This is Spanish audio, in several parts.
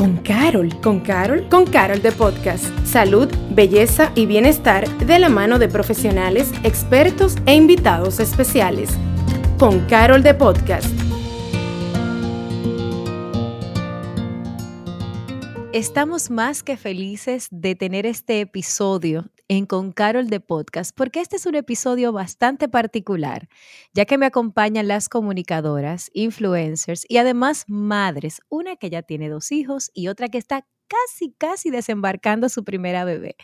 con Carol. ¿Con Carol? Con Carol de Podcast. Salud, belleza y bienestar de la mano de profesionales, expertos e invitados especiales. Con Carol de Podcast. Estamos más que felices de tener este episodio en Con Carol de Podcast, porque este es un episodio bastante particular, ya que me acompañan las comunicadoras, influencers y además madres, una que ya tiene dos hijos y otra que está casi, casi desembarcando su primera bebé.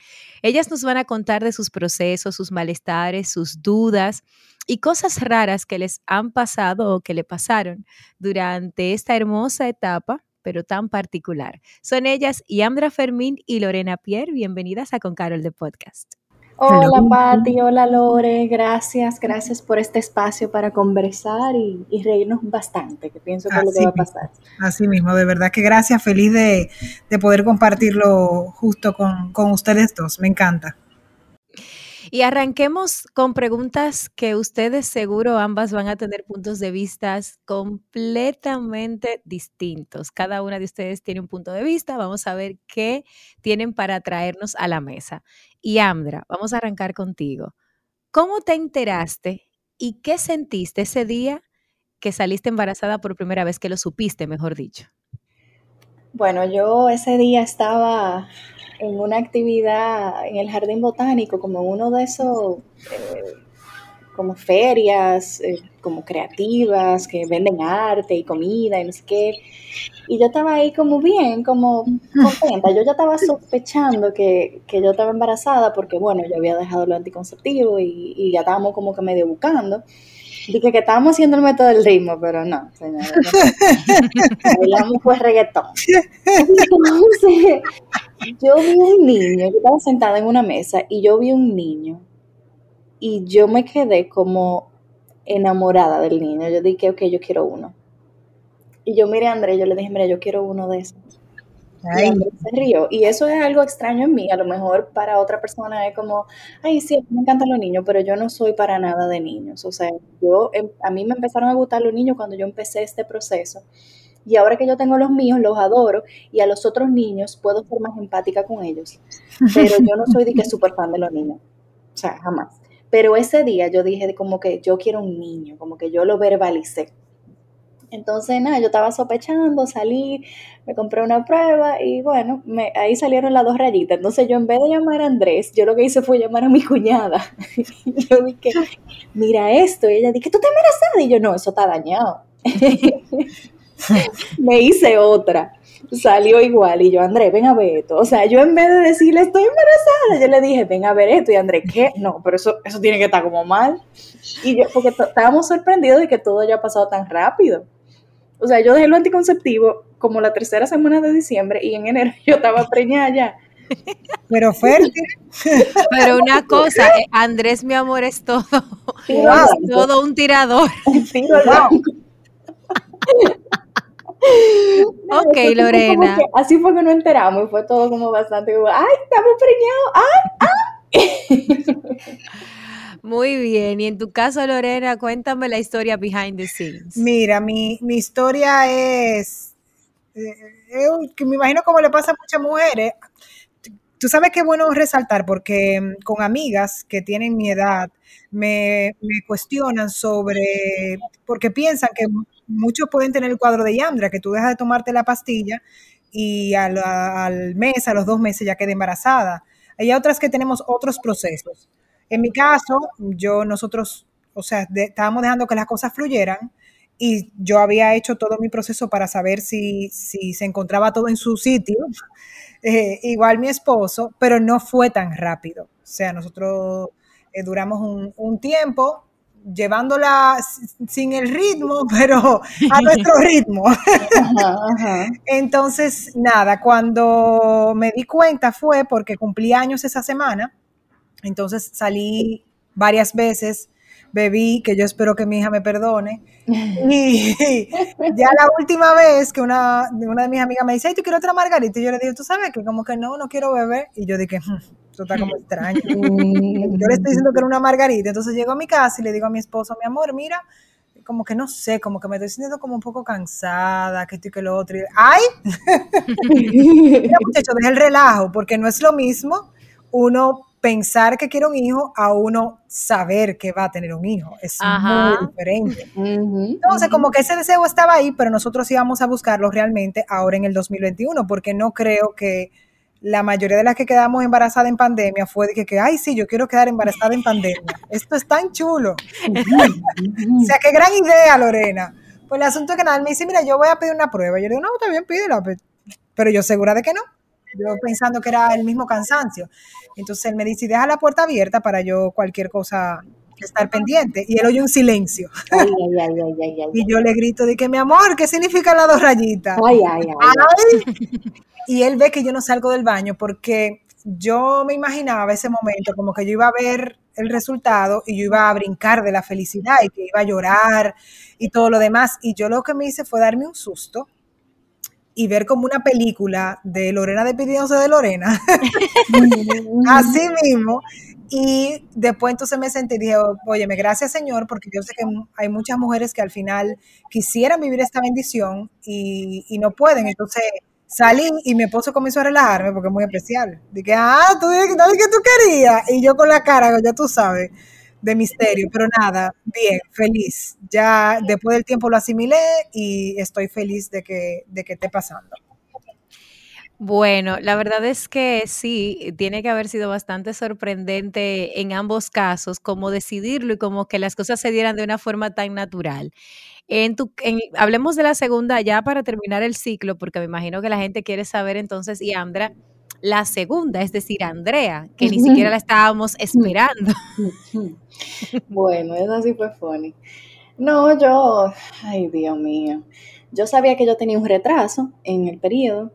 Ellas nos van a contar de sus procesos, sus malestares, sus dudas y cosas raras que les han pasado o que le pasaron durante esta hermosa etapa pero tan particular. Son ellas Yandra Fermín y Lorena Pierre. Bienvenidas a Con Carol de Podcast. Hola Patti, hola Lore, gracias, gracias por este espacio para conversar y, reírnos bastante, que pienso que es lo que va a pasar. Así mismo, de verdad que gracias, feliz de, poder compartirlo justo con, con ustedes dos, me encanta. Y arranquemos con preguntas que ustedes seguro ambas van a tener puntos de vista completamente distintos. Cada una de ustedes tiene un punto de vista. Vamos a ver qué tienen para traernos a la mesa. Y Amdra, vamos a arrancar contigo. ¿Cómo te enteraste y qué sentiste ese día que saliste embarazada por primera vez, que lo supiste, mejor dicho? Bueno, yo ese día estaba en una actividad en el jardín botánico, como uno de esos, eh, como ferias, eh, como creativas, que venden arte y comida y no sé qué. Y yo estaba ahí como bien, como contenta. Yo ya estaba sospechando que, yo estaba embarazada porque, bueno, yo había dejado lo anticonceptivo y, y ya estábamos como que medio buscando. Dije que estábamos haciendo el método del ritmo, pero no, señora. Bailamos pues reggaetón. Entonces, yo vi un niño, yo estaba sentada en una mesa y yo vi un niño y yo me quedé como enamorada del niño. Yo dije, ok, yo quiero uno. Y yo miré a André, yo le dije, mira, yo quiero uno de esos. Y se rió. Y eso es algo extraño en mí. A lo mejor para otra persona es como, ay, sí, me encantan los niños, pero yo no soy para nada de niños. O sea, yo, em, a mí me empezaron a gustar los niños cuando yo empecé este proceso. Y ahora que yo tengo los míos, los adoro. Y a los otros niños puedo ser más empática con ellos. Pero yo no soy de que súper fan de los niños. O sea, jamás. Pero ese día yo dije como que yo quiero un niño, como que yo lo verbalicé. Entonces, nada, yo estaba sospechando, salí, me compré una prueba y bueno, ahí salieron las dos rayitas. Entonces, yo en vez de llamar a Andrés, yo lo que hice fue llamar a mi cuñada. yo dije, mira esto. Y ella dije, ¿tú estás embarazada? Y yo, no, eso está dañado. me hice otra. Salió igual y yo, Andrés, ven a ver esto. O sea, yo en vez de decirle, estoy embarazada, yo le dije, ven a ver esto. Y Andrés, ¿qué? No, pero eso, eso tiene que estar como mal. Y yo, porque estábamos sorprendidos de que todo haya pasado tan rápido. O sea, yo dejé lo anticonceptivo como la tercera semana de diciembre y en enero yo estaba preñada ya. Pero fuerte. Pero una cosa, eh, Andrés, mi amor, es todo. todo un tirador. Ok, Lorena. así fue que nos enteramos y fue todo como bastante ay, estamos preñados, ay, ay. Muy bien. Y en tu caso, Lorena, cuéntame la historia behind the scenes. Mira, mi, historia es, eh, que me imagino como le pasa a muchas mujeres. Tú sabes qué bueno resaltar porque mm, con amigas que tienen mi edad me, cuestionan sobre, porque piensan que muchos pueden tener el cuadro de Yandra, que tú dejas de tomarte la pastilla y al, mes, a los dos meses ya queda embarazada. Hay otras que tenemos otros procesos. En mi caso, yo, nosotros, o sea, estábamos dejando que las cosas fluyeran y yo había hecho todo mi proceso para saber si, si se encontraba todo en su sitio, eh, igual mi esposo, pero no fue tan rápido. O sea, nosotros eh, duramos un, un tiempo llevándola sin el ritmo, pero a nuestro ritmo. Entonces, nada, cuando me di cuenta fue porque cumplí años esa semana entonces salí varias veces, bebí, que yo espero que mi hija me perdone. Y ya la última vez que una, una de mis amigas me dice, ay, ¿tú quieres otra margarita? Y yo le digo, ¿tú sabes que como que no, no quiero beber? Y yo dije, hmm, esto está como extraño. yo le estoy diciendo que era una margarita. Entonces llego a mi casa y le digo a mi esposo, mi amor, mira, como que no sé, como que me estoy sintiendo como un poco cansada, que esto y que lo otro. ¡Ay! muchachos, deja el relajo, porque no es lo mismo uno pensar que quiere un hijo a uno saber que va a tener un hijo. Es muy diferente. Entonces, como que ese deseo estaba ahí, pero nosotros íbamos a buscarlo realmente ahora en el 2021, porque no creo que la mayoría de las que quedamos embarazadas en pandemia fue de que, ay, sí, yo quiero quedar embarazada en pandemia. Esto es tan chulo. o sea, qué gran idea, Lorena. Pues el asunto es que nada, me dice, mira, yo voy a pedir una prueba. Yo le digo, no, está bien, pídela. Pero yo segura de que no. Yo pensando que era el mismo cansancio. Entonces él me dice, deja la puerta abierta para yo cualquier cosa estar pendiente. Y él oye un silencio. Ay, ay, ay, y yo le grito de que, mi amor, ¿qué significa las dos rayitas? Ay, ay, ay. Y él ve que yo no salgo del baño porque yo me imaginaba ese momento como que yo iba a ver el resultado y yo iba a brincar de la felicidad y que iba a llorar y todo lo demás. Y yo lo que me hice fue darme un susto y ver como una película de Lorena despidiéndose de Lorena, así mismo. Y después entonces me sentí y dije, óyeme, gracias Señor, porque yo sé que hay muchas mujeres que al final quisieran vivir esta bendición y, y no pueden. Entonces salí y mi esposo comenzó a relajarme porque es muy especial. Dije, ah, tú dijiste que tú querías. Y yo con la cara, ya tú sabes de misterio, pero nada, bien, feliz. Ya después del tiempo lo asimilé y estoy feliz de que, de que esté pasando. Bueno, la verdad es que sí, tiene que haber sido bastante sorprendente en ambos casos, como decidirlo y como que las cosas se dieran de una forma tan natural. En tu, hablemos de la segunda ya para terminar el ciclo, porque me imagino que la gente quiere saber entonces, y Andra, la segunda, es decir, Andrea, que ni siquiera la estábamos esperando. Bueno, eso sí fue funny. No, yo, ay Dios mío, yo sabía que yo tenía un retraso en el periodo,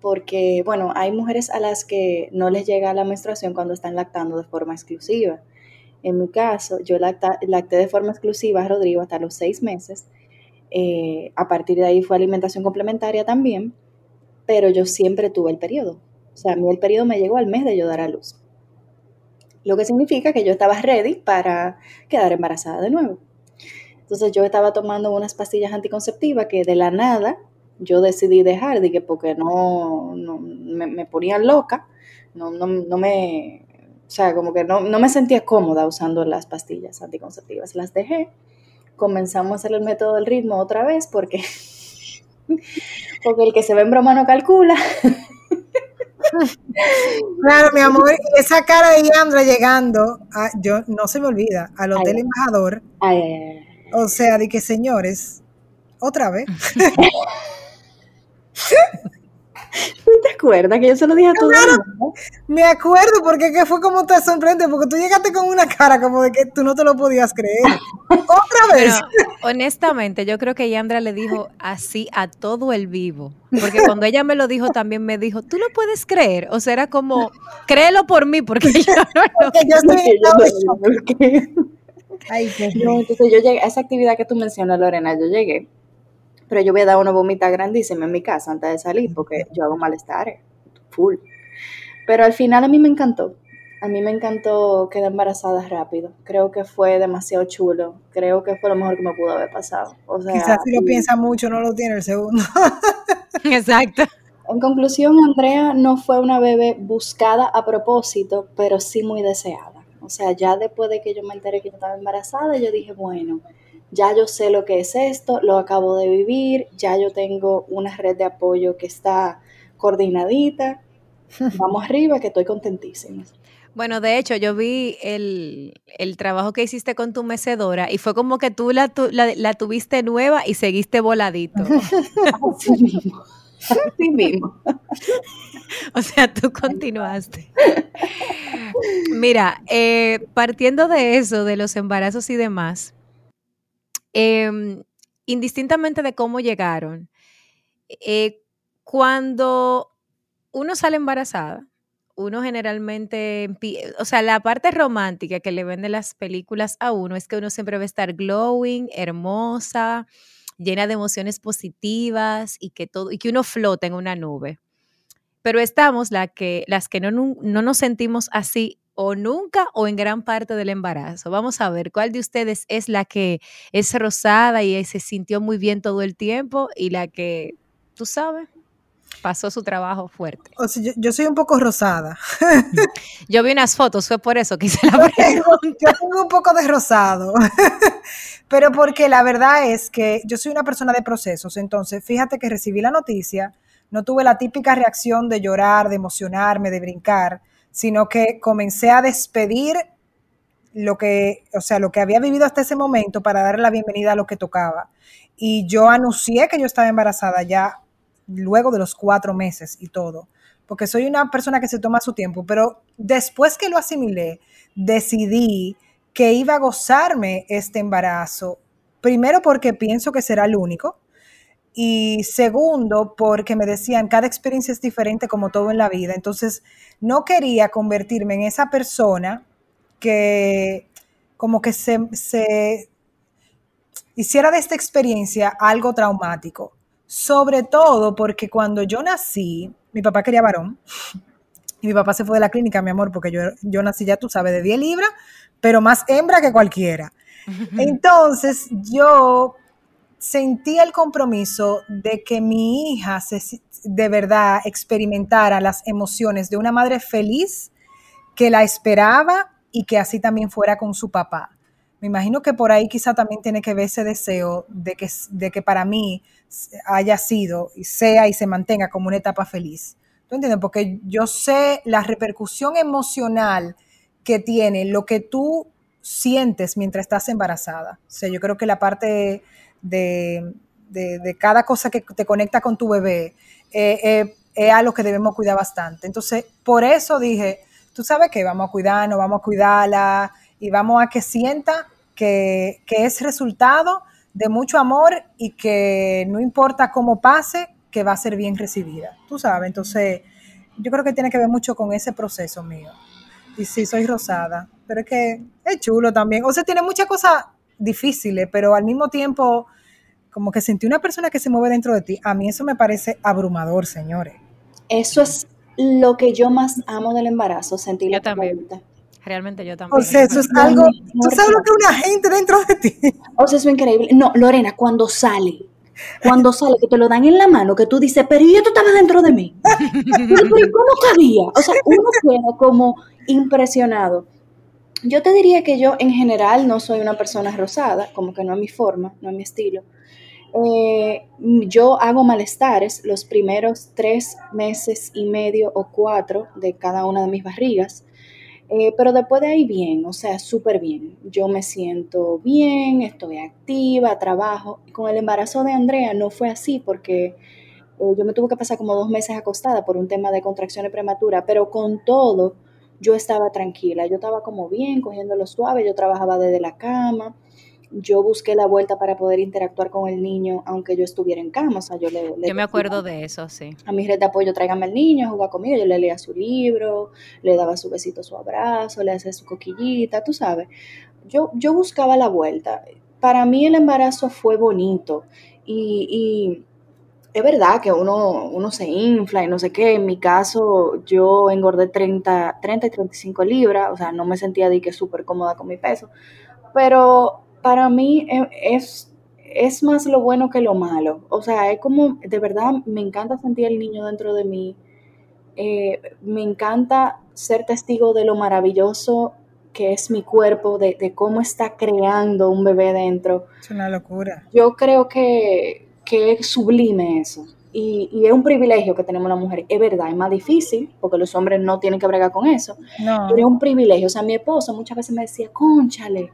porque, bueno, hay mujeres a las que no les llega la menstruación cuando están lactando de forma exclusiva. En mi caso, yo lacté de forma exclusiva a Rodrigo hasta los seis meses. Eh, a partir de ahí fue alimentación complementaria también pero yo siempre tuve el periodo. O sea, a mí el periodo me llegó al mes de yo dar a luz. Lo que significa que yo estaba ready para quedar embarazada de nuevo. Entonces yo estaba tomando unas pastillas anticonceptivas que de la nada yo decidí dejar, de que porque no, me, ponían loca, no, no, me, o sea, como que no, no me sentía cómoda usando las pastillas anticonceptivas. Las dejé, comenzamos a hacer el método del ritmo otra vez porque porque el que se ve en broma no calcula. Claro, mi amor, y esa cara de Yandra llegando, yo no se me olvida, al Hotel Embajador. o sea, de que señores, otra vez. ¿Tú te acuerdas que yo se lo dije a tu Me acuerdo porque que fue como te sorprende, porque tú llegaste con una cara como de que tú no te lo podías creer. Otra vez. honestamente, yo creo que Yandra le dijo así a todo el vivo. Porque cuando ella me lo dijo, también me dijo, ¿tú lo puedes creer? O sea, era como, créelo por mí, porque yo no porque yo estoy Ay, no, entonces yo llegué a esa actividad que tú mencionas, Lorena, yo llegué pero yo voy a dar una vomita grandísima en mi casa antes de salir porque yo hago malestar, full. Pero al final a mí me encantó. A mí me encantó quedar embarazada rápido. Creo que fue demasiado chulo. Creo que fue lo mejor que me pudo haber pasado. O sea, Quizás si lo piensa mucho no lo tiene el segundo. Exacto. En conclusión, Andrea no fue una bebé buscada a propósito, pero sí muy deseada. O sea, ya después de que yo me enteré que yo estaba embarazada, yo dije, bueno, ya yo sé lo que es esto, lo acabo de vivir, ya yo tengo una red de apoyo que está coordinadita. Vamos arriba, que estoy contentísima. Bueno, de hecho, yo vi el, trabajo que hiciste con tu mecedora y fue como que tú la, la, tuviste nueva y seguiste voladito. Así mismo. Así mismo. O sea, tú continuaste. Mira, eh, partiendo de eso, de los embarazos y demás, Em, indistintamente de cómo llegaron, eh, cuando uno sale embarazada, uno generalmente, o sea, la parte romántica que le venden las películas a uno es que uno siempre va a estar glowing, hermosa, llena de emociones positivas y que todo, y que uno flota en una nube. Pero estamos que, las que no, no nos sentimos así o nunca o en gran parte del embarazo. Vamos a ver cuál de ustedes es la que es rosada y se sintió muy bien todo el tiempo y la que, tú sabes, pasó su trabajo fuerte. O sea, yo, soy un poco rosada. yo vi unas fotos, fue por eso que hice la pregunta. Yo tengo un poco de rosado, pero porque la verdad es que yo soy una persona de procesos, entonces fíjate que recibí la noticia, no tuve la típica reacción de llorar, de emocionarme, de brincar, sino que comencé a despedir lo que, o sea, lo que había vivido hasta ese momento para darle la bienvenida a lo que tocaba. Y yo anuncié que yo estaba embarazada ya luego de los cuatro meses y todo, porque soy una persona que se toma su tiempo, pero después que lo asimilé, decidí que iba a gozarme este embarazo, primero porque pienso que será el único, y segundo, porque me decían, cada experiencia es diferente como todo en la vida. Entonces, no quería convertirme en esa persona que como que se, se hiciera de esta experiencia algo traumático. Sobre todo porque cuando yo nací, mi papá quería varón. Y mi papá se fue de la clínica, mi amor, porque yo, yo nací, ya tú sabes, de 10 libras, pero más hembra que cualquiera. Entonces, yo sentí el compromiso de que mi hija de verdad experimentara las emociones de una madre feliz que la esperaba y que así también fuera con su papá. Me imagino que por ahí quizá también tiene que ver ese deseo de que, de que para mí haya sido y sea y se mantenga como una etapa feliz. ¿Tú entiendes? Porque yo sé la repercusión emocional que tiene lo que tú sientes mientras estás embarazada. O sea, yo creo que la parte de, cada cosa que te conecta con tu bebé, eh, eh, es algo que debemos cuidar bastante. Entonces, por eso dije, tú sabes que vamos a cuidarnos, vamos a cuidarla y vamos a que sienta que, que es resultado de mucho amor y que no importa cómo pase, que va a ser bien recibida. Tú sabes, entonces yo creo que tiene que ver mucho con ese proceso mío. Y sí, soy rosada, pero es que es chulo también. O sea, tiene muchas cosas difíciles, pero al mismo tiempo, como que sentí una persona que se mueve dentro de ti, a mí eso me parece abrumador, señores. Eso es lo que yo más amo del embarazo, sentir la también. Realmente yo también. O sea, eso es algo, tú sabes lo que una gente dentro de ti. O sea, eso es increíble. No, Lorena, cuando sale, cuando sale, que te lo dan en la mano, que tú dices, pero ¿y esto estaba dentro de mí? pero, ¿cómo cabía? O sea, uno queda como impresionado. Yo te diría que yo en general no soy una persona rosada, como que no es mi forma, no es mi estilo. Eh, yo hago malestares los primeros tres meses y medio o cuatro de cada una de mis barrigas, eh, pero después de ahí bien, o sea, súper bien. Yo me siento bien, estoy activa, trabajo. Con el embarazo de Andrea no fue así porque eh, yo me tuve que pasar como dos meses acostada por un tema de contracciones prematuras, pero con todo yo estaba tranquila, yo estaba como bien, cogiéndolo suave, yo trabajaba desde la cama, yo busqué la vuelta para poder interactuar con el niño aunque yo estuviera en cama, o sea, yo le... yo me acuerdo de eso, sí. A mi red de apoyo, tráigame al niño, jugar conmigo, yo le leía su libro, le daba su besito, su abrazo, le hacía su coquillita, tú sabes. Yo, yo buscaba la vuelta. Para mí el embarazo fue bonito y es verdad que uno, uno se infla y no sé qué. En mi caso, yo engordé 30, 30 y 35 libras, o sea, no me sentía de que súper cómoda con mi peso. Pero para mí e, es, es más lo bueno que lo malo. O sea, es como, de verdad, me encanta sentir el niño dentro de mí. Eh, me encanta ser testigo de lo maravilloso que es mi cuerpo, de, de cómo está creando un bebé dentro. Es una locura. Yo creo que, que es sublime eso. Y, es un privilegio que tenemos las mujeres. Es verdad, es más difícil, porque los hombres no tienen que bregar con eso. No. Pero es un privilegio. O sea, mi esposo muchas veces me decía, conchale,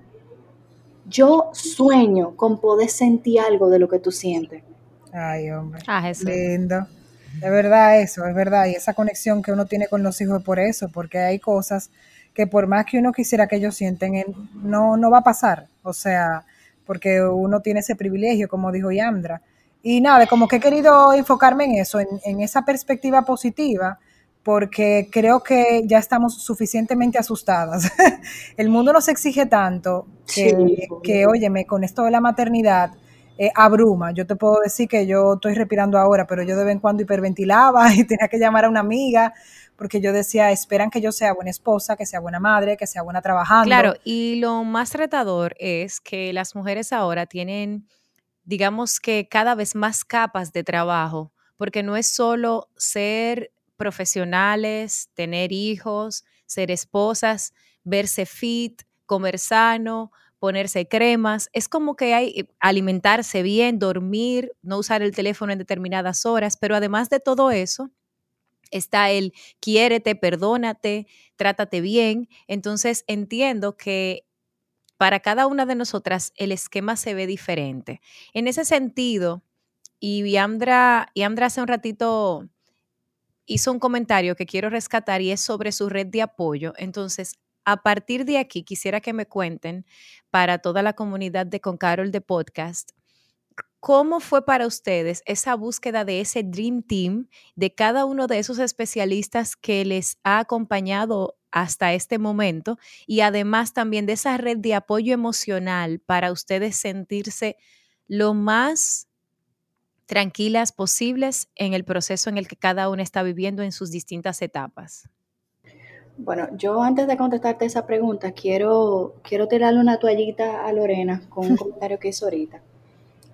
yo sueño con poder sentir algo de lo que tú sientes. Ay, hombre. Ah, eso. Lindo. Es verdad eso, es verdad. Y esa conexión que uno tiene con los hijos es por eso, porque hay cosas que por más que uno quisiera que ellos sienten, no, no va a pasar. O sea, porque uno tiene ese privilegio, como dijo Yandra y nada, como que he querido enfocarme en eso, en, esa perspectiva positiva, porque creo que ya estamos suficientemente asustadas. El mundo nos exige tanto que, que óyeme, con esto de la maternidad, eh, abruma. Yo te puedo decir que yo estoy respirando ahora, pero yo de vez en cuando hiperventilaba y tenía que llamar a una amiga porque yo decía, esperan que yo sea buena esposa, que sea buena madre, que sea buena trabajando. Claro, y lo más retador es que las mujeres ahora tienen, digamos que cada vez más capas de trabajo, porque no es solo ser profesionales, tener hijos, ser esposas, verse fit, comer sano, ponerse cremas, es como que hay eh, alimentarse bien, dormir, no usar el teléfono en determinadas horas, pero además de todo eso, está el quiérete, perdónate, trátate bien. Entonces entiendo que para cada una de nosotras el esquema se ve diferente. En ese sentido, y Yandra, Yandra hace un ratito hizo un comentario que quiero rescatar y es sobre su red de apoyo. Entonces, a partir de aquí, quisiera que me cuenten para toda la comunidad de Con Carol de Podcast, ¿Cómo fue para ustedes esa búsqueda de ese Dream Team, de cada uno de esos especialistas que les ha acompañado hasta este momento y además también de esa red de apoyo emocional para ustedes sentirse lo más tranquilas posibles en el proceso en el que cada uno está viviendo en sus distintas etapas? Bueno, yo antes de contestarte esa pregunta, quiero, quiero tirarle una toallita a Lorena con un comentario que hizo ahorita.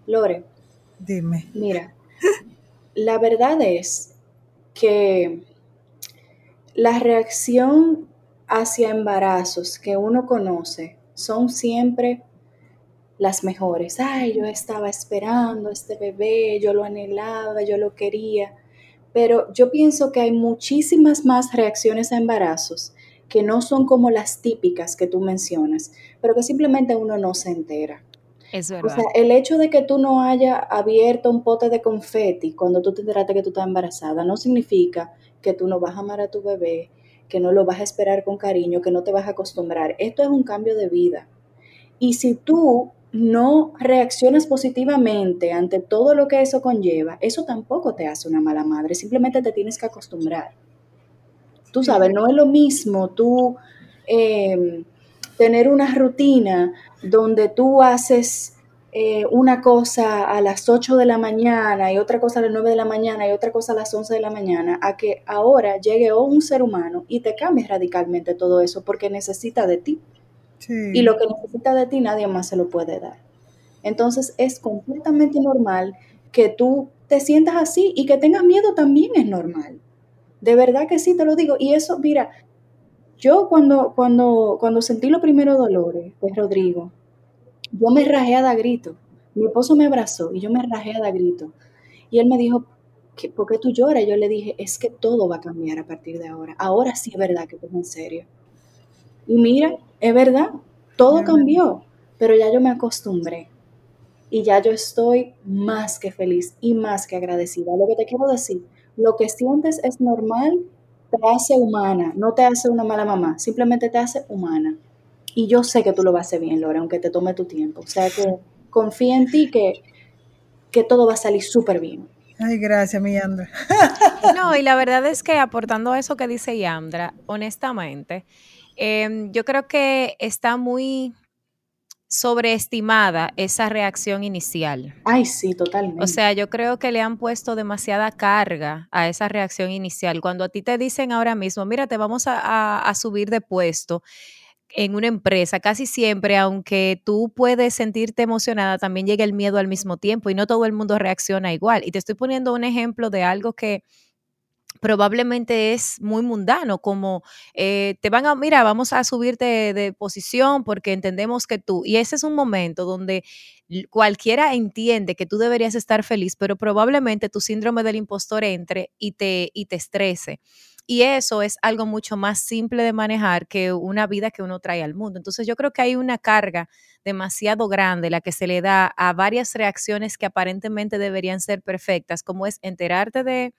Lore, dime. Mira, la verdad es que la reacción hacia embarazos que uno conoce son siempre las mejores. Ay, yo estaba esperando este bebé, yo lo anhelaba, yo lo quería. Pero yo pienso que hay muchísimas más reacciones a embarazos que no son como las típicas que tú mencionas, pero que simplemente uno no se entera. Es verdad. O sea, el hecho de que tú no hayas abierto un pote de confeti cuando tú te enteraste que tú estás embarazada no significa que tú no vas a amar a tu bebé, que no lo vas a esperar con cariño, que no te vas a acostumbrar. Esto es un cambio de vida. Y si tú no reaccionas positivamente ante todo lo que eso conlleva, eso tampoco te hace una mala madre, simplemente te tienes que acostumbrar. Tú sabes, no es lo mismo tú em, tener una rutina donde tú haces eh, una cosa a las 8 de la mañana y otra cosa a las 9 de la mañana y otra cosa a las 11 de la mañana, a que ahora llegue un ser humano y te cambie radicalmente todo eso porque necesita de ti. Y lo que necesita de ti nadie más se lo puede dar. Entonces es completamente normal que tú te sientas así y que tengas miedo también es normal. De verdad que sí, te lo digo. Y eso, mira, yo cuando, cuando, cuando sentí los primeros dolores de Rodrigo, yo me rajé a dar grito. Mi esposo me abrazó y yo me rajé a dar grito. Y él me dijo, ¿por qué tú lloras? Yo le dije, es que todo va a cambiar a partir de ahora. Ahora sí es verdad que es en serio. Y mira, es verdad, todo cambió, pero ya yo me acostumbré. Y ya yo estoy más que feliz y más que agradecida. Lo que te quiero decir, lo que sientes es normal, te hace humana, no te hace una mala mamá, simplemente te hace humana. Y yo sé que tú lo vas a hacer bien, Laura, aunque te tome tu tiempo. O sea que confía en ti que, que todo va a salir súper bien. Ay, gracias, mi Yandra. no, y la verdad es que aportando a eso que dice Yandra, honestamente, em, yo creo que está muy sobreestimada esa reacción inicial. Ay, sí, totalmente. O sea, yo creo que le han puesto demasiada carga a esa reacción inicial. Cuando a ti te dicen ahora mismo, mira, te vamos a, a subir de puesto, en una empresa, casi siempre, aunque tú puedes sentirte emocionada, también llega el miedo al mismo tiempo y no todo el mundo reacciona igual. Y te estoy poniendo un ejemplo de algo que probablemente es muy mundano, como eh, te van a, mira, vamos a subirte de, posición porque entendemos que tú, y ese es un momento donde cualquiera entiende que tú deberías estar feliz, pero probablemente tu síndrome del impostor entre y te, y te estrese. Y eso es algo mucho más simple de manejar que una vida que uno trae al mundo. Entonces yo creo que hay una carga demasiado grande la que se le da a varias reacciones que aparentemente deberían ser perfectas, como es enterarte de,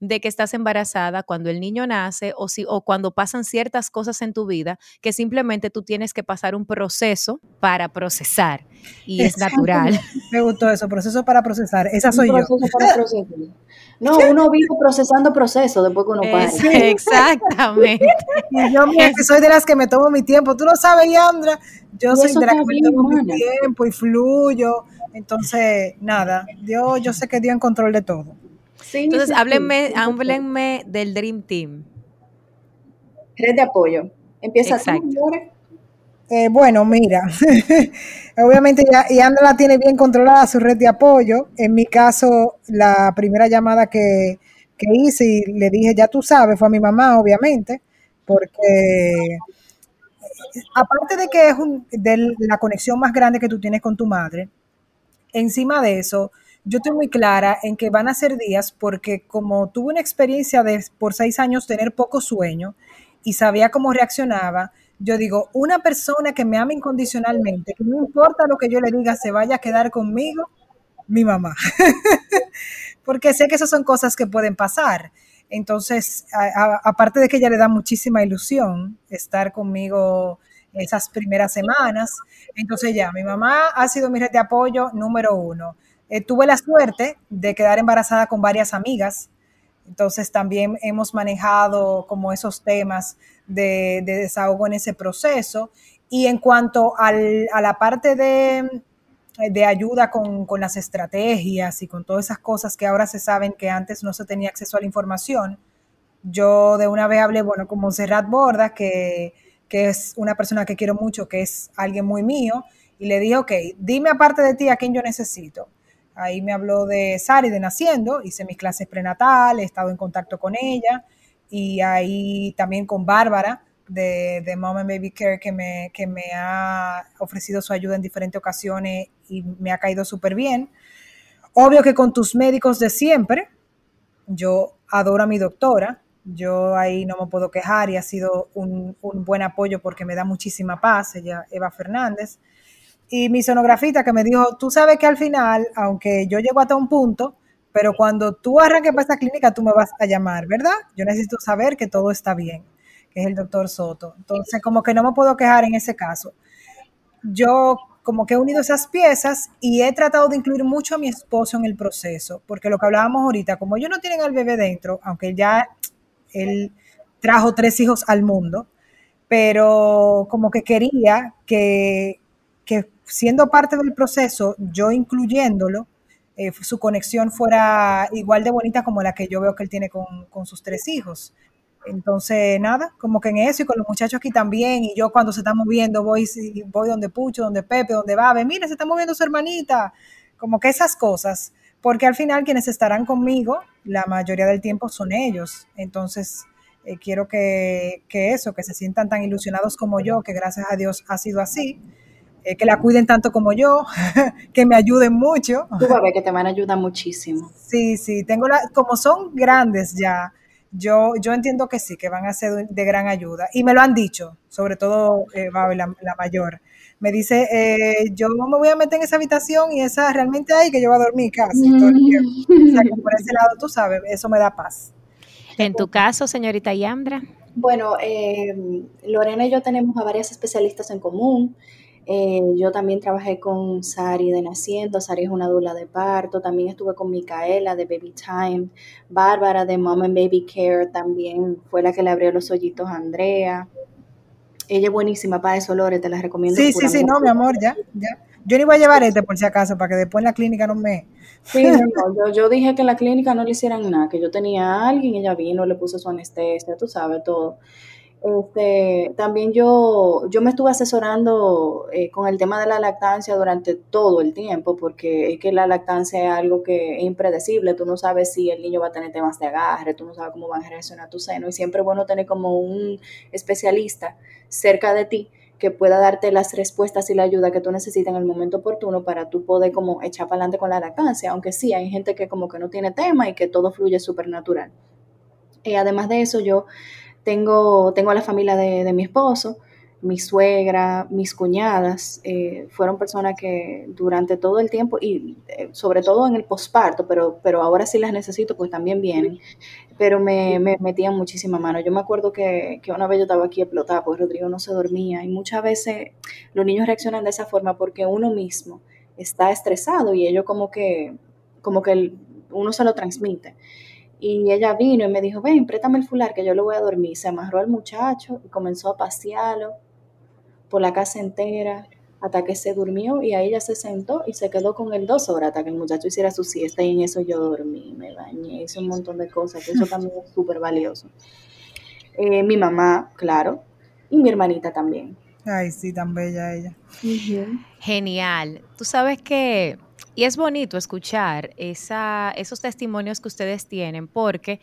de que estás embarazada cuando el niño nace o, si, o cuando pasan ciertas cosas en tu vida que simplemente tú tienes que pasar un proceso para procesar y es natural. Me gustó eso, proceso para procesar. Esa soy yo. No, uno vive procesando procesos después que uno pare. exactamente. y yo que soy de las que me tomo mi tiempo. Tú lo sabes, Yandra. Yo soy de las que me tomo mi tiempo y fluyo Entonces, nada, Dios, yo sé que dio en control de todo. Entonces, háblenme, háblenme del Dream Team. Red de apoyo. Empieza Exacto. Eh, bueno, mira, obviamente ya Yandra la tiene bien controlada su red de apoyo. En mi caso, la primera llamada que, que hice y le dije, ya tú sabes, fue a mi mamá, obviamente, porque aparte de que es de la conexión más grande que tú tienes con tu madre, encima de eso, yo estoy muy clara en que van a ser días porque como tuve una experiencia de por seis años tener poco sueño y sabía cómo reaccionaba, yo digo, una persona que me ama incondicionalmente, que no importa lo que yo le diga, se vaya a quedar conmigo, mi mamá. Porque sé que esas son cosas que pueden pasar. Entonces, aparte de que ella le da muchísima ilusión estar conmigo esas primeras semanas, entonces ya, mi mamá ha sido mi red de apoyo número uno. Eh, tuve la suerte de quedar embarazada con varias amigas, entonces también hemos manejado como esos temas de, desahogo en ese proceso. Y en cuanto a la parte de, ayuda con, las estrategias y con todas esas cosas que ahora se saben que antes no se tenía acceso a la información, yo de una vez hablé, bueno, con Monserrat Borda, que, que es una persona que quiero mucho, que es alguien muy mío, y le dije, ok, dime aparte de ti a quién yo necesito. Ahí me habló de Sari de Naciendo, hice mis clases prenatal, he estado en contacto con ella. Y ahí también con Bárbara de, de Mom and Baby Care que me, que me ha ofrecido su ayuda en diferentes ocasiones y me ha caído súper bien. Obvio que con tus médicos de siempre, yo adoro a mi doctora, yo ahí no me puedo quejar y ha sido un, un buen apoyo porque me da muchísima paz, ella, Eva Fernández y mi sonografista que me dijo, tú sabes que al final, aunque yo llego hasta un punto, pero cuando tú arranques para esta clínica, tú me vas a llamar, ¿verdad? Yo necesito saber que todo está bien, que es el doctor Soto. Entonces, como que no me puedo quejar en ese caso. Yo como que he unido esas piezas y he tratado de incluir mucho a mi esposo en el proceso, porque lo que hablábamos ahorita, como ellos no tienen al bebé dentro, aunque ya él trajo tres hijos al mundo, pero como que quería que, que siendo parte del proceso, yo incluyéndolo, eh, su conexión fuera igual de bonita como la que yo veo que él tiene con, sus tres hijos. Entonces, nada, como que en eso y con los muchachos aquí también, y yo cuando se está moviendo voy, voy donde Pucho, donde Pepe, donde Babe, mire, se está moviendo su hermanita, como que esas cosas, porque al final quienes estarán conmigo, la mayoría del tiempo son ellos. Entonces, eh, quiero que, que eso, que se sientan tan ilusionados como yo, que gracias a Dios ha sido así, eh, que la cuiden tanto como yo, que me ayuden mucho. Tú vas a ver que te van a ayudar muchísimo. Sí, sí, tengo la, como son grandes ya, yo, yo entiendo que sí, que van a ser de gran ayuda. Y me lo han dicho, sobre todo eh, la, mayor. Me dice, eh, yo me voy a meter en esa habitación y esa realmente ahí que yo voy a dormir casi todo el tiempo. O sea, que por ese lado, tú sabes, eso me da paz. En tu caso, señorita Yambra. Bueno, Lorena y yo tenemos a varias especialistas en común. Eh, yo también trabajé con Sari de Naciendo, Sari es una dula de parto, también estuve con Micaela de Baby Time, Bárbara de Mom and Baby Care también fue la que le abrió los hoyitos a Andrea. Ella es buenísima para eso, Lore, te la recomiendo. Sí, sí, sí, no, mi amor, ya, ya. Yo ni voy a llevar este por si acaso, para que después en la clínica no me... Sí, no, yo, yo, dije que en la clínica no le hicieran nada, que yo tenía a alguien, ella vino, le puso su anestesia, tú sabes, todo. Este, también yo, yo me estuve asesorando eh, con el tema de la lactancia durante todo el tiempo, porque es que la lactancia es algo que es impredecible, tú no sabes si el niño va a tener temas de agarre, tú no sabes cómo van a reaccionar tu seno, y siempre es bueno tener como un especialista cerca de ti que pueda darte las respuestas y la ayuda que tú necesitas en el momento oportuno para tú poder como echar para adelante con la lactancia, aunque sí, hay gente que como que no tiene tema y que todo fluye súper natural. Y además de eso, yo tengo, tengo a la familia de, mi esposo, mi suegra, mis cuñadas, eh, fueron personas que durante todo el tiempo, y eh, sobre todo en el posparto, pero, pero ahora sí las necesito, pues también vienen, pero me, metían muchísima mano. Yo me acuerdo que, una vez yo estaba aquí explotada porque Rodrigo no se dormía, y muchas veces los niños reaccionan de esa forma porque uno mismo está estresado y ellos como que, como que uno se lo transmite. Y ella vino y me dijo, ven, préstame el fular que yo lo voy a dormir. Se amarró al muchacho y comenzó a pasearlo por la casa entera. hasta que se durmió y ahí ella se sentó y se quedó con él dos horas hasta que el muchacho hiciera su siesta y en eso yo dormí, me bañé, hice un montón de cosas, que eso también es súper valioso. Eh, mi mamá, claro, y mi hermanita también. Ay, sí, tan bella ella. Genial. Tú sabes que, y es bonito escuchar esos testimonios que ustedes tienen, porque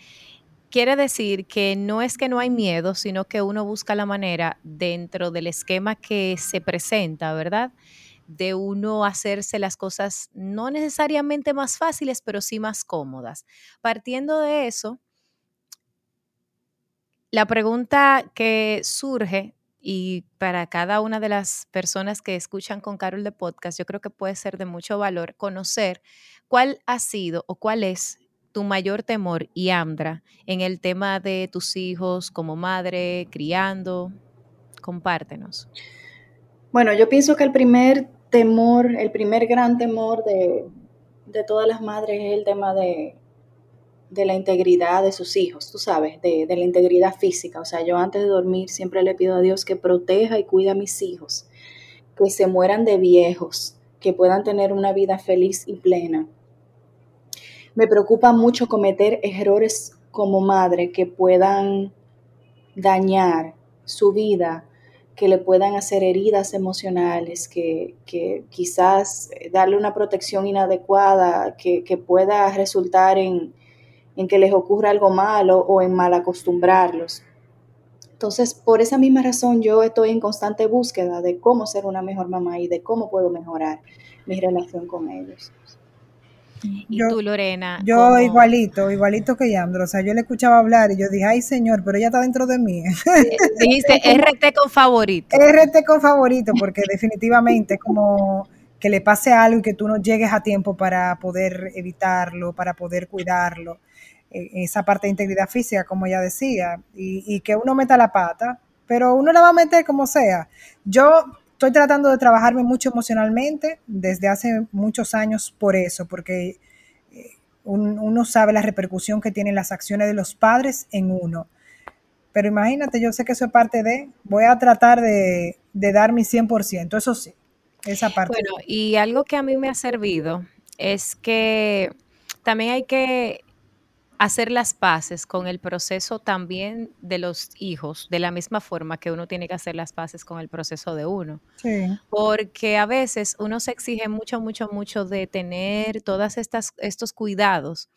quiere decir que no es que no hay miedo, sino que uno busca la manera dentro del esquema que se presenta, ¿verdad? De uno hacerse las cosas no necesariamente más fáciles, pero sí más cómodas. Partiendo de eso, la pregunta que surge y para cada una de las personas que escuchan con Carol de podcast, yo creo que puede ser de mucho valor conocer cuál ha sido o cuál es tu mayor temor y Andra en el tema de tus hijos como madre, criando. Compártenos. Bueno, yo pienso que el primer temor, el primer gran temor de, de todas las madres es el tema de, de la integridad de sus hijos, tú sabes, de, la integridad física. O sea, yo antes de dormir siempre le pido a Dios que proteja y cuide a mis hijos, que se mueran de viejos, que puedan tener una vida feliz y plena. Me preocupa mucho cometer errores como madre que puedan dañar su vida, que le puedan hacer heridas emocionales, que, quizás darle una protección inadecuada, que pueda resultar en, en que les ocurra algo malo o en mal acostumbrarlos. Entonces, por esa misma razón, yo estoy en constante búsqueda de cómo ser una mejor mamá y de cómo puedo mejorar mi relación con ellos. ¿Y tú, Lorena? Yo igualito, igualito que Yandro. O sea, yo le escuchaba hablar y yo dije, ay, señor, pero ella está dentro de mí. Dijiste RT con favorito. RT con favorito, porque definitivamente como que le pase algo y que tú no llegues a tiempo para poder evitarlo, para poder cuidarlo. Eh, esa parte de integridad física, como ya decía, y, que uno meta la pata, pero uno la va a meter como sea. Yo estoy tratando de trabajarme mucho emocionalmente desde hace muchos años por eso, porque eh, uno sabe la repercusión que tienen las acciones de los padres en uno. Pero imagínate, yo sé que eso es parte de, voy a tratar de, de dar mi 100%, eso sí, esa parte. Bueno, y algo que a mí me ha servido es que también hay que hacer las paces con el proceso también de los hijos, de la misma forma que uno tiene que hacer las paces con el proceso de uno. Sí. Porque a veces uno se exige mucho, mucho, mucho de tener todas estas estos cuidados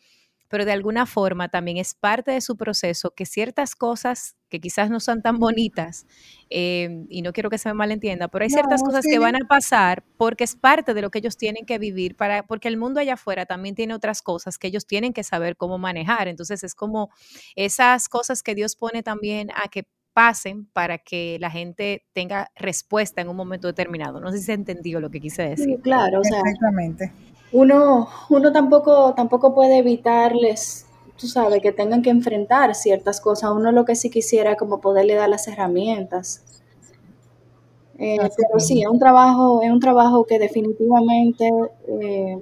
pero de alguna forma también es parte de su proceso que ciertas cosas que quizás no son tan bonitas, em, y no quiero que se me malentienda, pero hay ciertas cosas que van a pasar porque es parte de lo que ellos tienen que vivir, para, porque el mundo allá afuera también tiene otras cosas que ellos tienen que saber cómo manejar. Entonces es como esas cosas que Dios pone también a que pasen para que la gente tenga respuesta en un momento determinado. No sé si se entendió lo que quise decir. claro, o sea, Exactamente uno, uno tampoco, tampoco puede evitarles, tú sabes, que tengan que enfrentar ciertas cosas. Uno lo que sí quisiera es como poderle dar las herramientas. Eh, pero sí, es un trabajo, es un trabajo que definitivamente eh,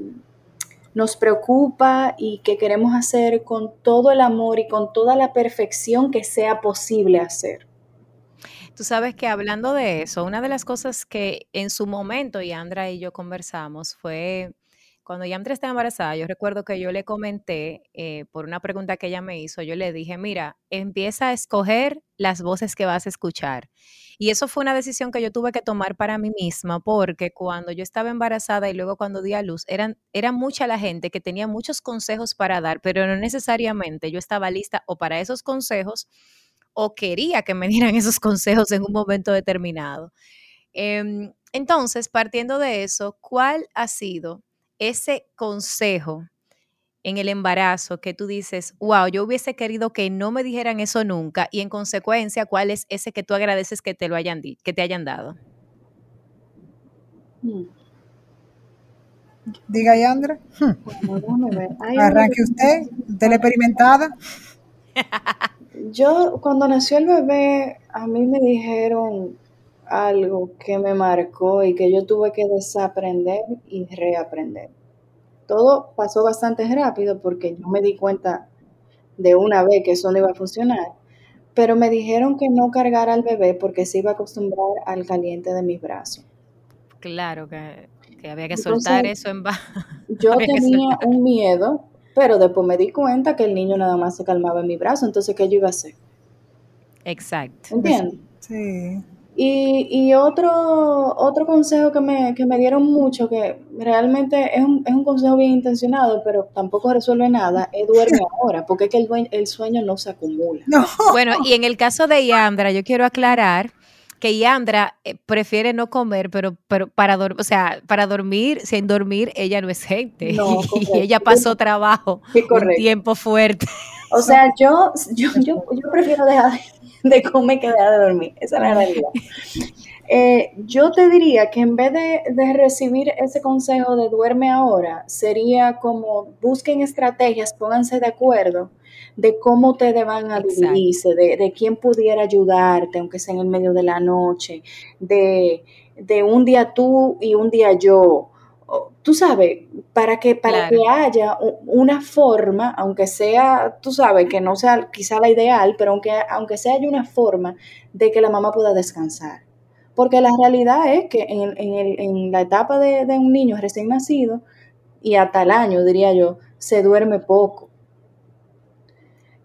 nos preocupa y que queremos hacer con todo el amor y con toda la perfección que sea posible hacer. Tú sabes que hablando de eso, una de las cosas que en su momento, y Andra y yo conversamos, fue cuando Yamtra estaba embarazada, yo recuerdo que yo le comenté, eh, por una pregunta que ella me hizo, yo le dije, mira, empieza a escoger las voces que vas a escuchar. Y eso fue una decisión que yo tuve que tomar para mí misma, porque cuando yo estaba embarazada y luego cuando di a luz, eran, era mucha la gente que tenía muchos consejos para dar, pero no necesariamente yo estaba lista o para esos consejos o quería que me dieran esos consejos en un momento determinado. Em, entonces, partiendo de eso, ¿cuál ha sido ese consejo en el embarazo que tú dices, wow, yo hubiese querido que no me dijeran eso nunca y en consecuencia, ¿cuál es ese que tú agradeces que te lo hayan que te hayan dado? Hmm. Diga, Yandra. Hmm. Arranque usted, experimentada. Yo, cuando nació el bebé, a mí me dijeron algo que me marcó y que yo tuve que desaprender y reaprender. Todo pasó bastante rápido porque yo me di cuenta de una vez que eso no iba a funcionar, pero me dijeron que no cargara al bebé porque se iba a acostumbrar al caliente de mis brazos. claro que, había que soltar eso en Yo tenía un miedo, pero después me di cuenta que el niño nada más se calmaba en mi brazo, entonces ¿qué yo iba a hacer? Exacto. ¿Entiendes? Sí. Y, y otro, otro consejo que me, que me dieron mucho, que realmente es un, es un consejo bien intencionado, pero tampoco resuelve nada, es duerme ahora, porque es que el, el sueño no se acumula. Bueno, y en el caso de Yandra, yo quiero aclarar que Yandra eh, prefiere no comer, pero, pero para dormir, o sea, para dormir, sin dormir, ella no es gente. y ella pasó trabajo, un tiempo fuerte. O sea, yo, yo, yo, yo prefiero dejar de comer que dejar de dormir. Esa es la realidad. Eh, yo te diría que en vez de, recibir ese consejo de duerme ahora, sería como busquen estrategias, pónganse de acuerdo de cómo te van a dividirse, de, de, quién pudiera ayudarte, aunque sea en el medio de la noche, de, de un día tú y un día yo tú sabes, para que, para que haya una forma, aunque sea, tú sabes, que no sea quizá la ideal, pero aunque, aunque sea haya una forma de que la mamá pueda descansar. Porque la realidad es que en, en, la etapa de, un niño recién nacido, y hasta el año, diría yo, se duerme poco.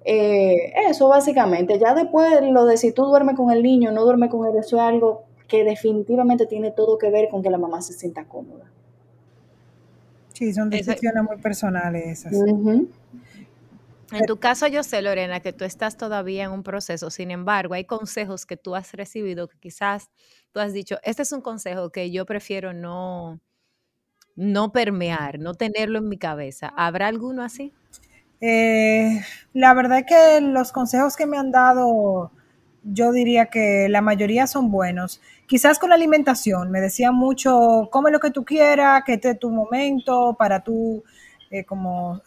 Eh, eso básicamente. Ya después lo de si tú duermes con el niño, no duermes con él, eso es algo que definitivamente tiene todo que ver con que la mamá se sienta cómoda. Sí, son decisiones muy personales esas. En tu caso, yo sé, Lorena, que tú estás todavía en un proceso. Sin embargo, hay consejos que tú has recibido que quizás tú has dicho, este es un consejo que yo prefiero no, no permear, no tenerlo en mi cabeza. ¿Habrá alguno así? Eh, la verdad es que los consejos que me han dado yo diría que la mayoría son buenos. Quizás con la alimentación, me decía mucho, come lo que tú quieras, que este es tu momento para tú eh, como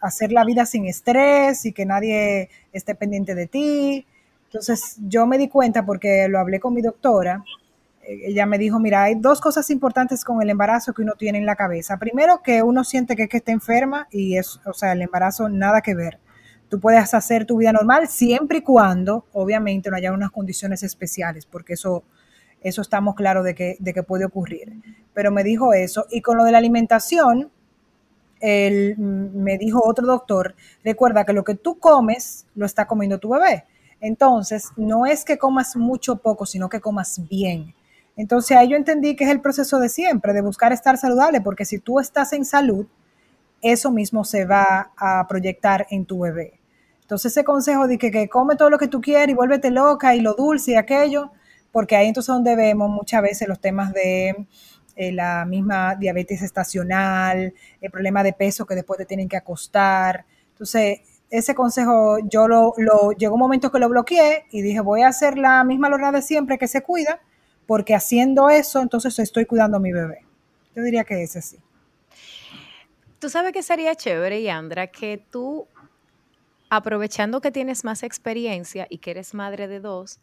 hacer la vida sin estrés y que nadie esté pendiente de ti. Entonces yo me di cuenta porque lo hablé con mi doctora. Eh, ella me dijo, mira, hay dos cosas importantes con el embarazo que uno tiene en la cabeza. Primero, que uno siente que, que está enferma y es, o sea, el embarazo nada que ver tú puedes hacer tu vida normal siempre y cuando, obviamente, no haya unas condiciones especiales, porque eso, eso estamos claros de que, de que puede ocurrir. Pero me dijo eso. Y con lo de la alimentación, él, me dijo otro doctor, recuerda que lo que tú comes lo está comiendo tu bebé. Entonces, no es que comas mucho o poco, sino que comas bien. Entonces, ahí yo entendí que es el proceso de siempre, de buscar estar saludable, porque si tú estás en salud, eso mismo se va a proyectar en tu bebé. Entonces ese consejo de que, come todo lo que tú quieras y vuélvete loca y lo dulce y aquello, porque ahí entonces es donde vemos muchas veces los temas de eh, la misma diabetes estacional, el problema de peso que después te tienen que acostar. Entonces ese consejo yo lo, lo llegó un momento que lo bloqueé y dije voy a hacer la misma lorna de siempre que se cuida, porque haciendo eso entonces estoy cuidando a mi bebé. Yo diría que ese sí. Tú sabes que sería chévere, Yandra, que tú aprovechando que tienes más experiencia y que eres madre de dos,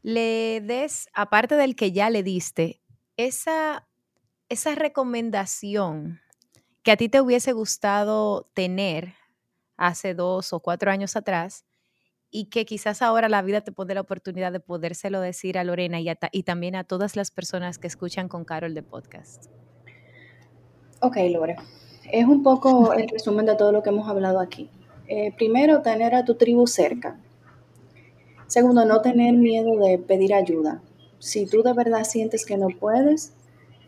le des, aparte del que ya le diste, esa, esa recomendación que a ti te hubiese gustado tener hace dos o cuatro años atrás y que quizás ahora la vida te pone la oportunidad de podérselo decir a Lorena y, y también a todas las personas que escuchan con Carol de podcast. Ok, Lore. Es un poco el resumen de todo lo que hemos hablado aquí. Eh, primero, tener a tu tribu cerca. Segundo, no tener miedo de pedir ayuda. Si tú de verdad sientes que no puedes,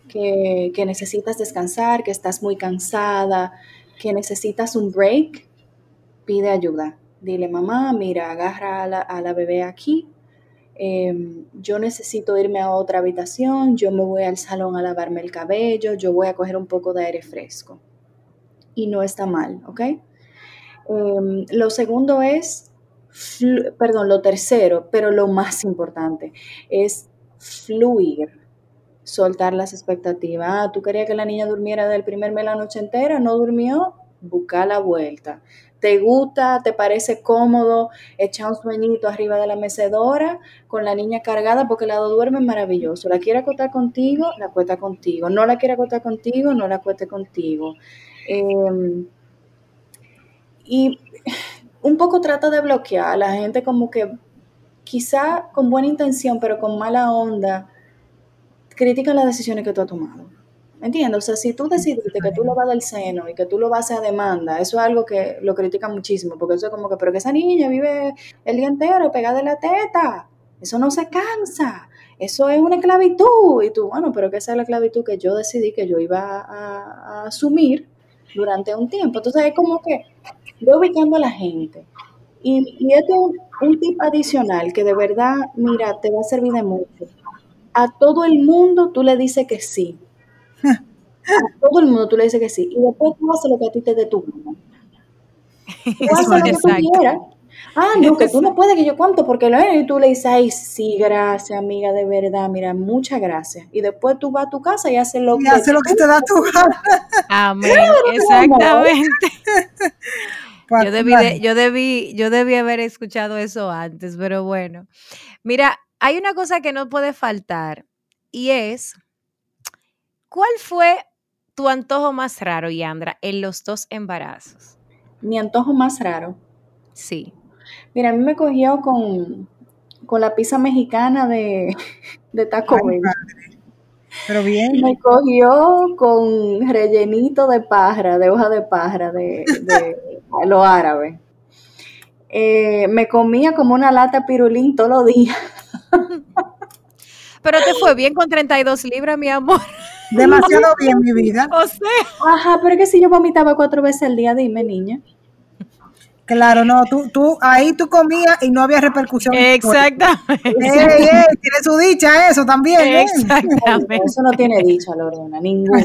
que, necesitas descansar, que estás muy cansada, que necesitas un break, pide ayuda. Dile, mamá, mira, agarra a la, bebé aquí. Em, yo necesito irme a otra habitación, yo me voy al salón a lavarme el cabello, yo voy a coger un poco de aire fresco. Y no está mal, ¿ok? Em, lo segundo es, perdón, lo tercero, pero lo más importante, es fluir, soltar las expectativas. Ah, tú querías que la niña durmiera del primer mes la noche entera, no durmió, busca la vuelta. ¿Te gusta? ¿Te parece cómodo echar un sueñito arriba de la mecedora con la niña cargada porque la duerme maravilloso? ¿La quiere acostar contigo? La acuesta contigo. ¿No la quiere acostar contigo? No la acueste contigo. Eh, y un poco trata de bloquear a la gente como que quizá con buena intención, pero con mala onda, critica las decisiones que tú has tomado. ¿Entiendes? O sea, si tú decidiste que tú lo vas del seno y que tú lo vas a demanda, eso es algo que lo critican muchísimo, porque eso es como que, pero que esa niña vive el día entero pegada de la teta, eso no se cansa, eso es una esclavitud. Y tú, bueno, pero que esa es la esclavitud que yo decidí que yo iba a, asumir durante un tiempo. Entonces es como que voy ubicando a la gente. Y, y esto es un, un tip adicional que de verdad, mira, te va a servir de mucho. A todo el mundo tú le dices que sí a todo el mundo tú le dices que sí. Y después tú haces lo que a ti te dé tu gana. Tú haces lo que tú quieras. Ah, no, que tú no puedes, que yo cuento, porque lo y tú le dices, ay, sí, gracias, amiga, de verdad, mira, muchas gracias. Y después tú vas a tu casa y haces lo, y que, hace lo que te da tu gana. Amén, exactamente. yo debí, yo debí, yo debí haber escuchado eso antes, pero bueno. Mira, hay una cosa que no puede faltar y es ¿Cuál fue tu antojo más raro, Yandra, en los dos embarazos? Mi antojo más raro. Sí. Mira, a mí me cogió con, con la pizza mexicana de, de Taco Bell. Pero bien. Me cogió con rellenito de pájara, de hoja de pájara, de, de lo árabe. Eh, me comía como una lata pirulín todos los días. Pero te fue bien con 32 libras, mi amor. Demasiado bien, mi vida. O sea. Ajá, pero es que si yo vomitaba cuatro veces al día, dime, niña. Claro, no, tú, tú, ahí tú comías y no había repercusión. Exactamente. Ey, ey, tiene su dicha eso también. ¿eh? Exactamente. Eso no tiene dicha, Lorena, ninguna.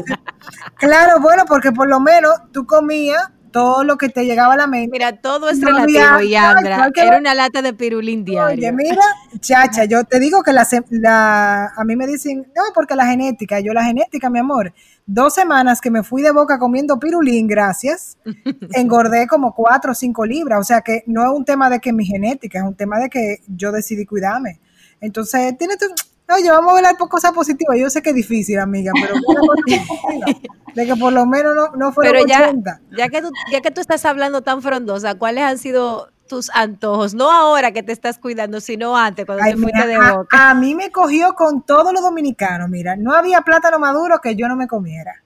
claro, bueno, porque por lo menos tú comías todo lo que te llegaba a la mente. Mira, todo es relativo, Yandra. Era una lata de pirulín diario. Oye, mira, chacha, yo te digo que la, la, a mí me dicen, no, porque la genética, yo la genética, mi amor, dos semanas que me fui de boca comiendo pirulín, gracias, engordé como cuatro o cinco libras, o sea que no es un tema de que mi genética, es un tema de que yo decidí cuidarme. Entonces, tiene tu, Oye, vamos a hablar por cosas positivas. Yo sé que es difícil, amiga, pero de que por lo menos no, no fuera pero ya, ya que tú, ya que tú estás hablando tan frondosa, ¿cuáles han sido tus antojos? No ahora que te estás cuidando, sino antes, cuando te fuiste de boca. A, mí me cogió con todos los dominicanos, mira, no había plátano maduro que yo no me comiera.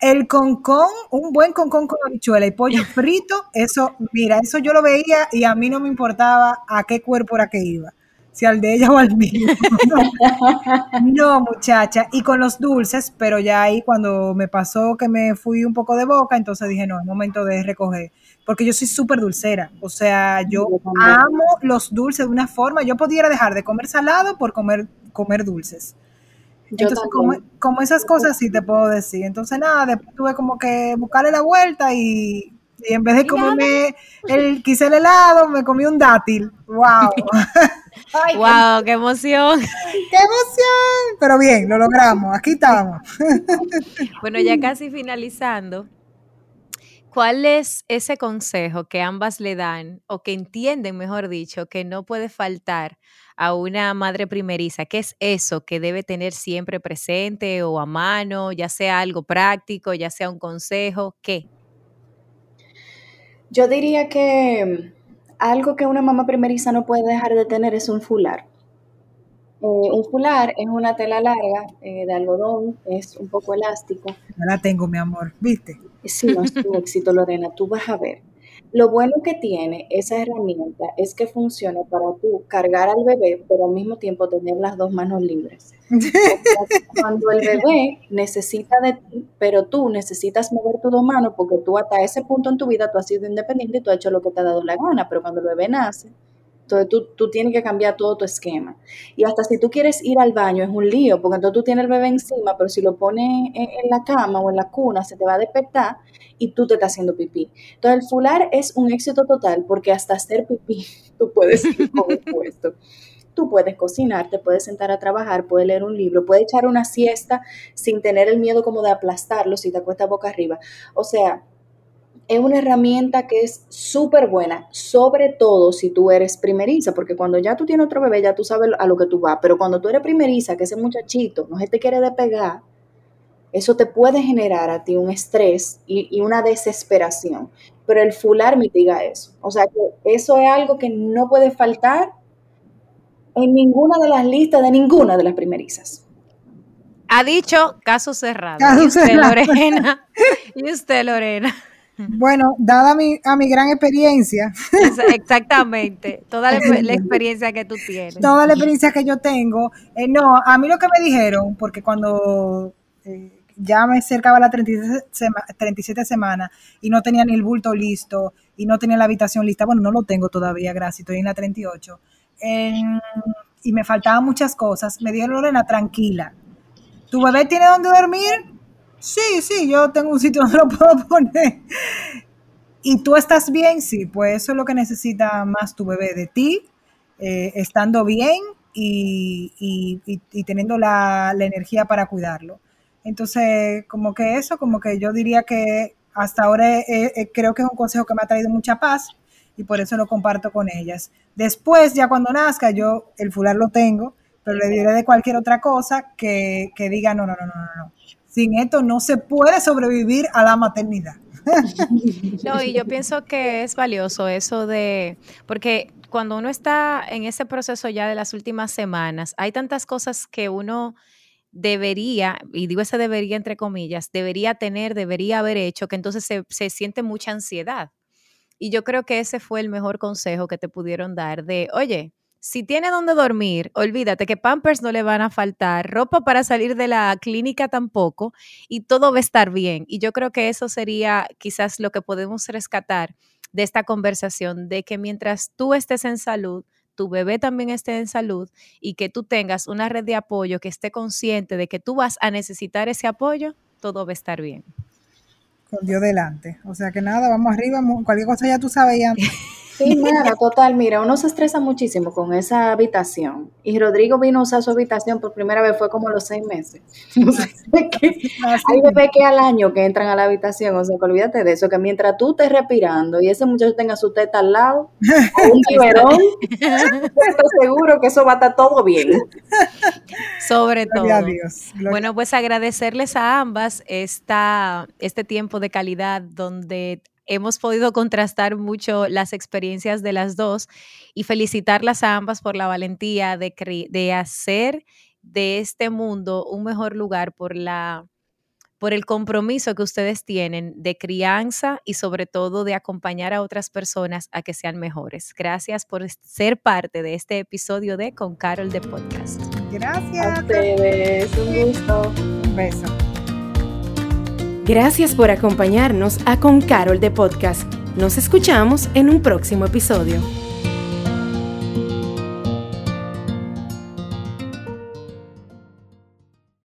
El concón, un buen concón con habichuela y pollo frito, eso, mira, eso yo lo veía y a mí no me importaba a qué cuerpo era que iba si al de ella o al mío. No, muchacha. Y con los dulces, pero ya ahí cuando me pasó que me fui un poco de boca, entonces dije, no, es momento de recoger. Porque yo soy súper dulcera. O sea, yo amo los dulces de una forma. Yo pudiera dejar de comer salado por comer, comer dulces. Entonces, como, como, esas cosas sí te puedo decir. Entonces, nada, después tuve como que buscarle la vuelta y y en vez de comerme el, quise el helado, me comí un dátil. ¡Wow! ¡Wow! ¡Qué emoción! ¡Qué emoción! Pero bien, lo logramos. Aquí estamos. bueno, ya casi finalizando. ¿Cuál es ese consejo que ambas le dan o que entienden, mejor dicho, que no puede faltar a una madre primeriza? ¿Qué es eso que debe tener siempre presente o a mano, ya sea algo práctico, ya sea un consejo? ¿Qué? Yo diría que algo que una mamá primeriza no puede dejar de tener es un fular. Eh, un fular es una tela larga eh, de algodón, es un poco elástico. Ya la tengo, mi amor, ¿viste? Sí, no es tu éxito, Lorena, tú vas a ver. Lo bueno que tiene esa herramienta es que funciona para tú cargar al bebé, pero al mismo tiempo tener las dos manos libres. Cuando el bebé necesita de ti, pero tú necesitas mover tus dos manos porque tú hasta ese punto en tu vida tú has sido independiente y tú has hecho lo que te ha dado la gana, pero cuando el bebé nace, entonces tú, tú, tienes que cambiar todo tu esquema. Y hasta si tú quieres ir al baño es un lío, porque entonces tú tienes el bebé encima, pero si lo pones en, la cama o en la cuna se te va a despertar y tú te estás haciendo pipí. Entonces el fular es un éxito total porque hasta hacer pipí tú puedes ir con el puesto. Tú puedes cocinar, te puedes sentar a trabajar, puedes leer un libro, puedes echar una siesta sin tener el miedo como de aplastarlo si te acuestas boca arriba. O sea, es una herramienta que es súper buena, sobre todo si tú eres primeriza, porque cuando ya tú tienes otro bebé, ya tú sabes a lo que tú vas, pero cuando tú eres primeriza, que ese muchachito no se te quiere despegar, eso te puede generar a ti un estrés y, una desesperación, pero el fular mitiga eso. O sea que eso es algo que no puede faltar en ninguna de las listas de ninguna de las primerizas. Ha dicho caso cerrado. y usted, Lorena. Y usted, Lorena. Bueno, dada mi, a mi gran experiencia. Exactamente, toda la, experiencia que tú tienes. Toda la experiencia que yo tengo. Eh, no, a mí lo que me dijeron, porque cuando eh, ya me acercaba la 37, semanas y no tenía ni el bulto listo y no tenía la habitación lista, bueno, no lo tengo todavía, gracias, estoy en la 38. Y me faltaban muchas cosas, me dijeron, Lorena, tranquila. ¿Tu bebé tiene dónde dormir? Sí, sí, yo tengo un sitio donde lo puedo poner. ¿Y tú estás bien? Sí, pues eso es lo que necesita más tu bebé de ti, eh, estando bien y, teniendo la, energía para cuidarlo. Entonces, como que eso, como que yo diría que hasta ahora creo que es un consejo que me ha traído mucha paz y por eso lo comparto con ellas. Después, ya cuando nazca, yo el fular lo tengo, pero le diré de cualquier otra cosa que, que diga, no, no, no, no, no sin esto no se puede sobrevivir a la maternidad. No, y yo pienso que es valioso eso de, porque cuando uno está en ese proceso ya de las últimas semanas, hay tantas cosas que uno debería, y digo ese debería entre comillas, debería tener, debería haber hecho, que entonces se, se siente mucha ansiedad. Y yo creo que ese fue el mejor consejo que te pudieron dar de, oye, si tiene donde dormir, olvídate que pampers no le van a faltar, ropa para salir de la clínica tampoco, y todo va a estar bien. Y yo creo que eso sería quizás lo que podemos rescatar de esta conversación, de que mientras tú estés en salud, tu bebé también esté en salud y que tú tengas una red de apoyo que esté consciente de que tú vas a necesitar ese apoyo, todo va a estar bien. Con Dios delante. O sea que nada, vamos arriba, cualquier cosa ya tú sabes ya. Sí, mira, total, mira, uno se estresa muchísimo con esa habitación. Y Rodrigo vino a usar su habitación por primera vez, fue como los seis meses. hay bebés que al año que entran a la habitación, o sea, que olvídate de eso, que mientras tú estés respirando y ese muchacho tenga su teta al lado, un biberón, estoy seguro que eso va a estar todo bien. Sobre todo. Bueno, pues agradecerles a ambas esta, este tiempo de calidad donde hemos podido contrastar mucho las experiencias de las dos y felicitarlas a ambas por la valentía de, de hacer de este mundo un mejor lugar por la por el compromiso que ustedes tienen de crianza y sobre todo de acompañar a otras personas a que sean mejores. Gracias por ser parte de este episodio de Con Carol de Podcast. Gracias. A ustedes, un gusto. Un beso. Gracias por acompañarnos a Con Carol de Podcast. Nos escuchamos en un próximo episodio.